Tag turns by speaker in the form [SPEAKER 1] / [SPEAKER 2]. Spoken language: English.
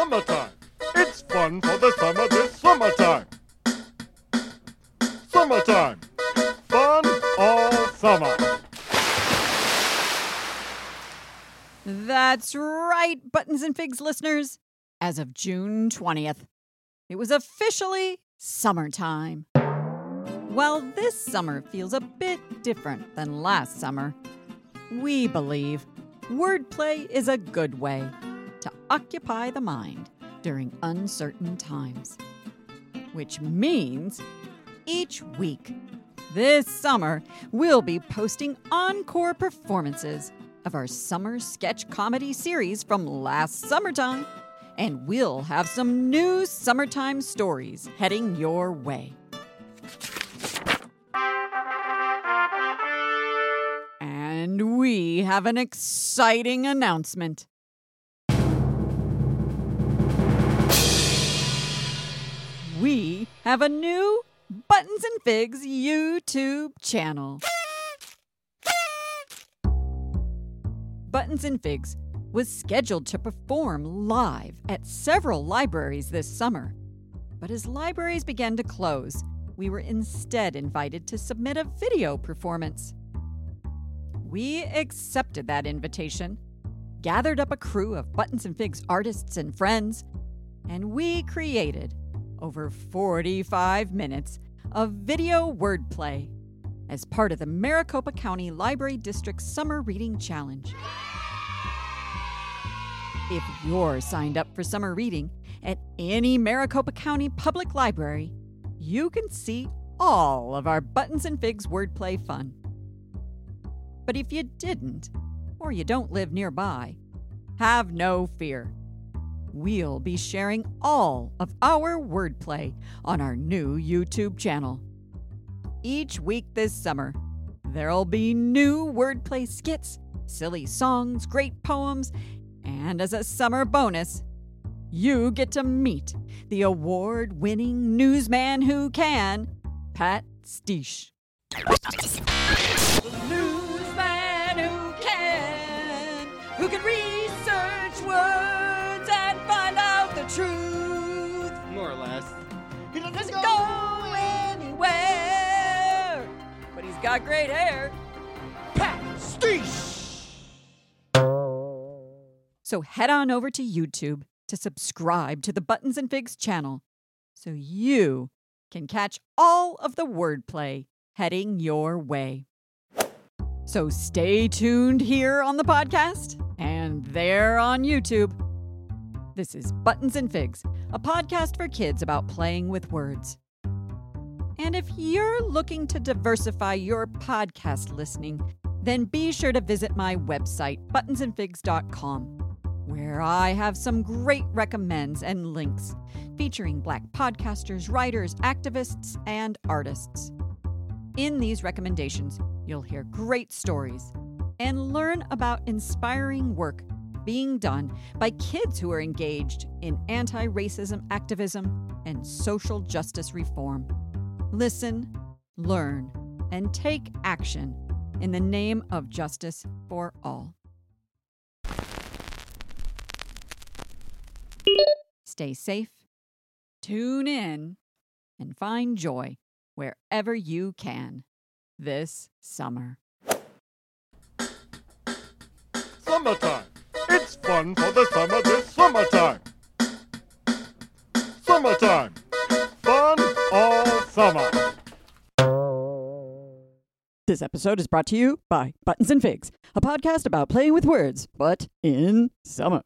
[SPEAKER 1] Summertime. It's fun for the summer this summertime. Summertime. Fun all summer.
[SPEAKER 2] That's right, Buttons and Figs listeners. As of June 20th, it was officially summertime. While this summer feels a bit different than last summer, we believe wordplay is a good way occupy the mind during uncertain times. Which means each week this summer, we'll be posting encore performances of our summer sketch comedy series from last summertime. And we'll have some new summertime stories heading your way. And we have an exciting announcement. We have a new Buttons and Figs YouTube channel. Buttons and Figs was scheduled to perform live at several libraries this summer. But as libraries began to close, we were instead invited to submit a video performance. We accepted that invitation, gathered up a crew of Buttons and Figs artists and friends, and we created over 45 minutes of video wordplay as part of the Maricopa County Library District Summer Reading Challenge. If you're signed up for summer reading at any Maricopa County Public Library, you can see all of our Buttons and Figs wordplay fun. But if you didn't, or you don't live nearby, have no fear. We'll be sharing all of our wordplay on our new YouTube channel. Each week this summer, there'll be new wordplay skits, silly songs, great poems, and as a summer bonus, you get to meet the award winning newsman who can, Pat Steesh. Newsman who can, who can research words got great hair. Pat Steesh. So head on over to YouTube to subscribe to the Buttons and Figs channel so you can catch all of the wordplay heading your way. So stay tuned here on the podcast and there on YouTube. This is Buttons and Figs, a podcast for kids about playing with words. And if you're looking to diversify your podcast listening, then be sure to visit my website, buttonsandfigs.com, where I have some great recommends and links featuring Black podcasters, writers, activists, and artists. In these recommendations, you'll hear great stories and learn about inspiring work being done by kids who are engaged in anti racism activism and social justice reform. Listen, learn, and take action in the name of justice for all. Stay safe, tune in, and find joy wherever you can this summer.
[SPEAKER 1] Summertime. It's fun for the summer this summertime. Summertime. Summer.
[SPEAKER 2] This episode is brought to you by Buttons and Figs, a podcast about playing with words, but in summer.